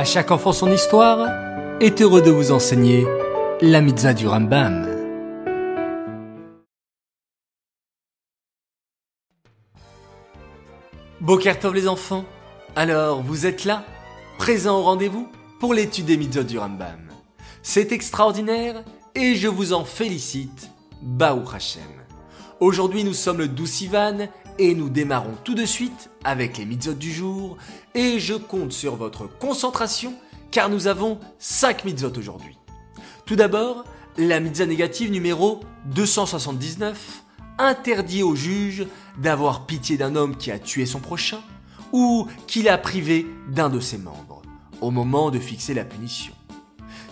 À chaque enfant son histoire est heureux de vous enseigner la mitzvah du Rambam. Bokertov les enfants, alors vous êtes là, présents au rendez-vous pour l'étude des mitzvot du Rambam. C'est extraordinaire et je vous en félicite, Baou Hashem. Aujourd'hui nous sommes le 12 Sivan et nous démarrons tout de suite avec les mitzvot du jour et je compte sur votre concentration car nous avons 5 mitzvot aujourd'hui. Tout d'abord, la mitzvah négative numéro 279 interdit au juge d'avoir pitié d'un homme qui a tué son prochain ou qui l'a privé d'un de ses membres au moment de fixer la punition.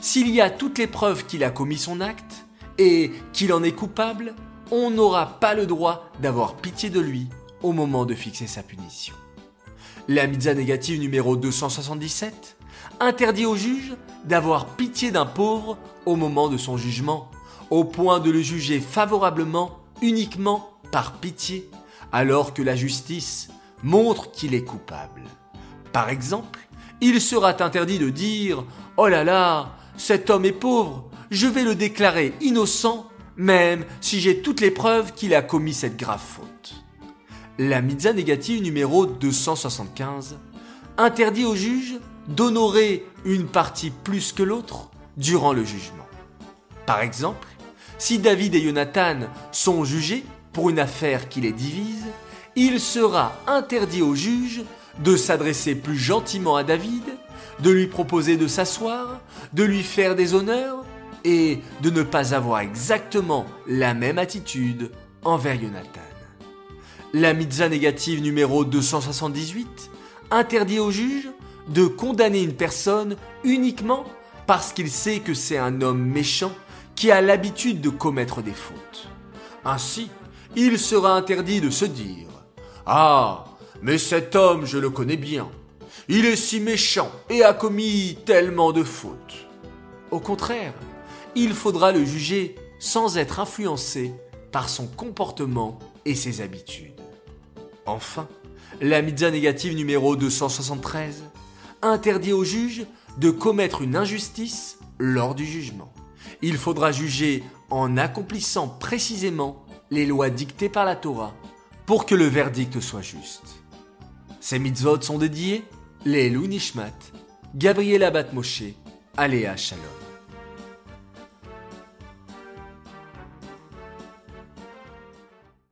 S'il y a toutes les preuves qu'il a commis son acte et qu'il en est coupable, on n'aura pas le droit d'avoir pitié de lui au moment de fixer sa punition. La mitzvah négative numéro 277 interdit au juge d'avoir pitié d'un pauvre au moment de son jugement, au point de le juger favorablement uniquement par pitié, alors que la justice montre qu'il est coupable. Par exemple, il sera interdit de dire ⁇ Oh là là, cet homme est pauvre, je vais le déclarer innocent, même si j'ai toutes les preuves qu'il a commis cette grave faute. La mitzvah négative numéro 275 interdit au juge d'honorer une partie plus que l'autre durant le jugement. Par exemple, si David et Jonathan sont jugés pour une affaire qui les divise, il sera interdit au juge de s'adresser plus gentiment à David, de lui proposer de s'asseoir, de lui faire des honneurs et de ne pas avoir exactement la même attitude envers Jonathan. La mitzvah négative numéro 278 interdit au juge de condamner une personne uniquement parce qu'il sait que c'est un homme méchant qui a l'habitude de commettre des fautes. Ainsi, il sera interdit de se dire ⁇ Ah, mais cet homme, je le connais bien. Il est si méchant et a commis tellement de fautes. Au contraire, il faudra le juger sans être influencé par son comportement et ses habitudes. Enfin, la mitzvah négative numéro 273 interdit au juge de commettre une injustice lors du jugement. Il faudra juger en accomplissant précisément les lois dictées par la Torah pour que le verdict soit juste. Ces mitzvot sont dédiés les Nishmat, Gabriel Abat Moshe, Aléa Shalom.